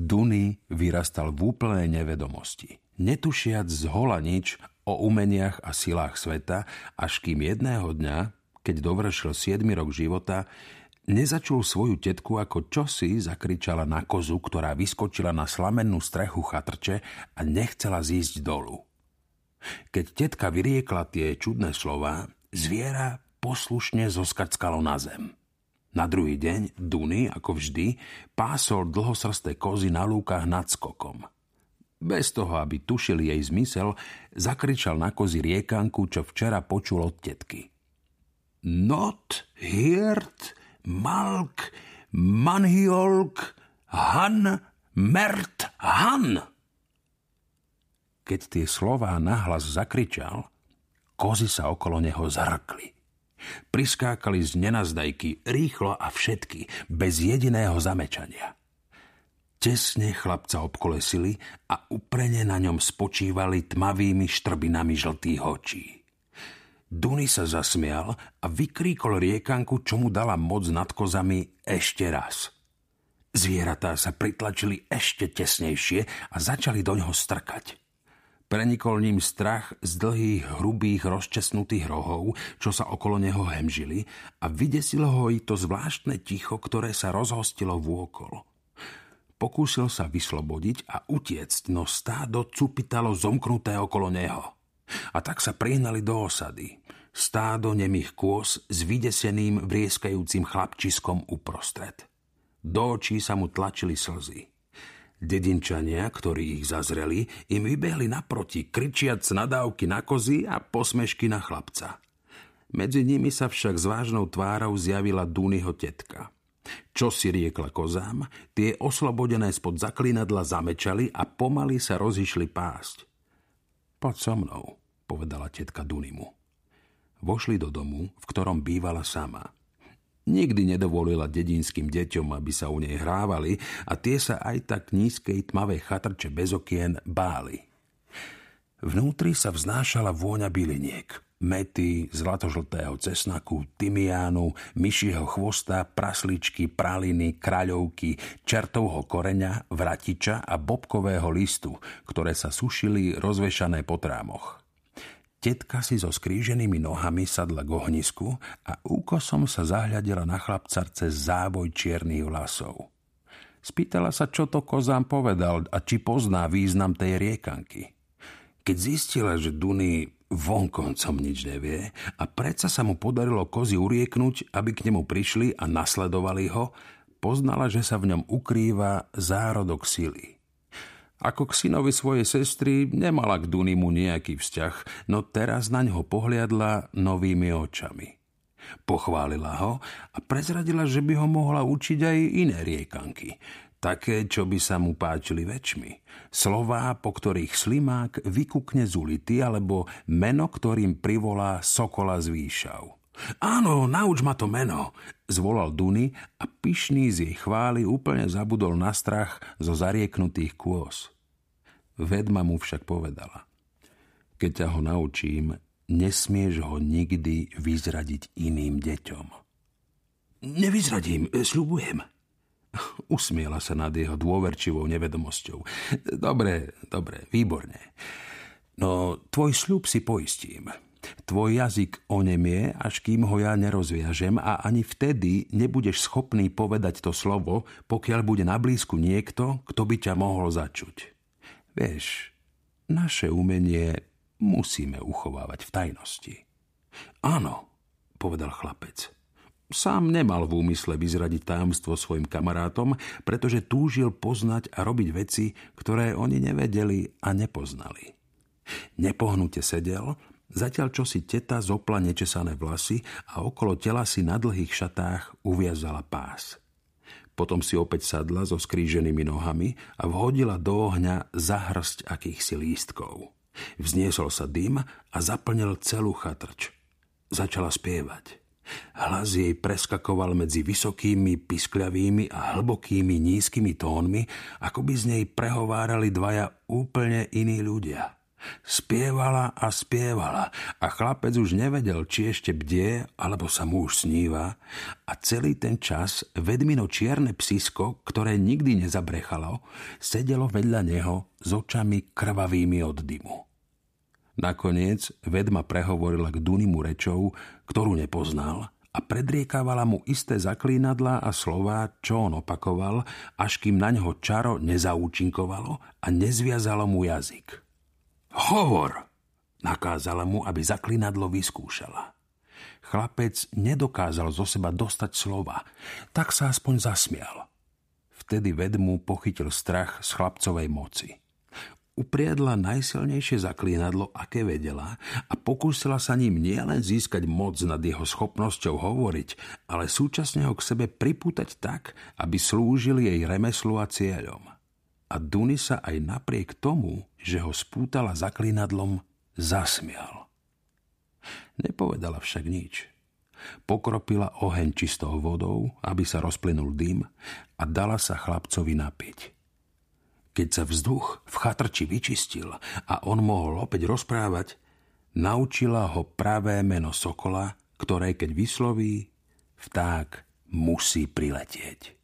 Duny vyrastal v úplnej nevedomosti. Netušiac z hola nič o umeniach a silách sveta, až kým jedného dňa, keď dovršil 7 rok života, nezačul svoju tetku ako čosi zakričala na kozu, ktorá vyskočila na slamennú strechu chatrče a nechcela zísť dolu. Keď tetka vyriekla tie čudné slova, zviera poslušne zoskackalo na zem. Na druhý deň Duny, ako vždy, pásol dlhosrsté kozy na lúkach nad skokom. Bez toho, aby tušili jej zmysel, zakričal na kozy riekanku, čo včera počul od tetky. Not, hirt, malk, manhiolk, han, mert, han. Keď tie slová nahlas zakričal, kozy sa okolo neho zrkli. Priskákali z nenazdajky rýchlo a všetky, bez jediného zamečania. Tesne chlapca obkolesili a uprene na ňom spočívali tmavými štrbinami žltých očí. Duny sa zasmial a vykríkol riekanku, čo mu dala moc nad kozami ešte raz. Zvieratá sa pritlačili ešte tesnejšie a začali do ňoho strkať. Prenikol ním strach z dlhých, hrubých, rozčesnutých rohov, čo sa okolo neho hemžili a vydesilo ho i to zvláštne ticho, ktoré sa rozhostilo vôkol. Pokúsil sa vyslobodiť a utiecť, no stádo cupitalo zomknuté okolo neho. A tak sa prihnali do osady. Stádo nemých kôz s vydeseným, vrieskajúcim chlapčiskom uprostred. Do očí sa mu tlačili slzy. Dedinčania, ktorí ich zazreli, im vybehli naproti, kričiac nadávky na kozy a posmešky na chlapca. Medzi nimi sa však s vážnou tvárou zjavila Dúnyho tetka. Čo si riekla kozám, tie oslobodené spod zaklinadla zamečali a pomaly sa rozišli pásť. Poď so mnou, povedala tetka Dunimu. Vošli do domu, v ktorom bývala sama – Nikdy nedovolila dedinským deťom, aby sa u nej hrávali a tie sa aj tak nízkej tmavej chatrče bez okien báli. Vnútri sa vznášala vôňa byliniek. Mety, zlatožltého cesnaku, tymiánu, myšieho chvosta, prasličky, praliny, kraľovky, čertovho koreňa, vratiča a bobkového listu, ktoré sa sušili rozvešané po trámoch. Tetka si so skríženými nohami sadla k ohnisku a úkosom sa zahľadila na chlapca cez závoj čiernych vlasov. Spýtala sa, čo to kozám povedal a či pozná význam tej riekanky. Keď zistila, že Duny vonkoncom nič nevie a predsa sa mu podarilo kozy urieknúť, aby k nemu prišli a nasledovali ho, poznala, že sa v ňom ukrýva zárodok sily. Ako k synovi svojej sestry nemala k Dunimu nejaký vzťah, no teraz na ňo pohliadla novými očami. Pochválila ho a prezradila, že by ho mohla učiť aj iné riekanky, také, čo by sa mu páčili väčšmi. Slová, po ktorých slimák vykukne z ulity, alebo meno, ktorým privolá sokola z výšav. Áno, nauč ma to meno, zvolal Duny a pyšný z jej chvály úplne zabudol na strach zo zarieknutých kôz. Vedma mu však povedala. Keď ťa ho naučím, nesmieš ho nikdy vyzradiť iným deťom. Nevyzradím, sľubujem. Usmiela sa nad jeho dôverčivou nevedomosťou. Dobre, dobre, výborne. No, tvoj sľub si poistím. Tvoj jazyk onemie, až kým ho ja nerozviažem a ani vtedy nebudeš schopný povedať to slovo, pokiaľ bude na blízku niekto, kto by ťa mohol začuť. Vieš, naše umenie musíme uchovávať v tajnosti. Áno, povedal chlapec. Sám nemal v úmysle vyzradiť tajomstvo svojim kamarátom, pretože túžil poznať a robiť veci, ktoré oni nevedeli a nepoznali. Nepohnute sedel Zatiaľ čo si teta zopla nečesané vlasy a okolo tela si na dlhých šatách uviazala pás. Potom si opäť sadla so skríženými nohami a vhodila do ohňa zahrsť akýchsi lístkov. Vzniesol sa dym a zaplnil celú chatrč. Začala spievať. Hlas jej preskakoval medzi vysokými, piskľavými a hlbokými nízkymi tónmi, ako by z nej prehovárali dvaja úplne iní ľudia – Spievala a spievala a chlapec už nevedel, či ešte bdie, alebo sa mu už sníva a celý ten čas vedmino čierne psisko, ktoré nikdy nezabrechalo, sedelo vedľa neho s očami krvavými od dymu. Nakoniec vedma prehovorila k Dunimu rečou, ktorú nepoznal a predriekávala mu isté zaklínadlá a slová, čo on opakoval, až kým na ňo čaro nezaúčinkovalo a nezviazalo mu jazyk. Hovor! Nakázala mu, aby zaklinadlo vyskúšala. Chlapec nedokázal zo seba dostať slova, tak sa aspoň zasmial. Vtedy vedmu pochytil strach z chlapcovej moci. Upriedla najsilnejšie zaklínadlo, aké vedela a pokúsila sa ním nielen získať moc nad jeho schopnosťou hovoriť, ale súčasne ho k sebe pripútať tak, aby slúžil jej remeslu a cieľom a Duny sa aj napriek tomu, že ho spútala zaklinadlom, zasmial. Nepovedala však nič. Pokropila oheň čistou vodou, aby sa rozplynul dym a dala sa chlapcovi napiť. Keď sa vzduch v chatrči vyčistil a on mohol opäť rozprávať, naučila ho pravé meno sokola, ktoré keď vysloví, vták musí priletieť.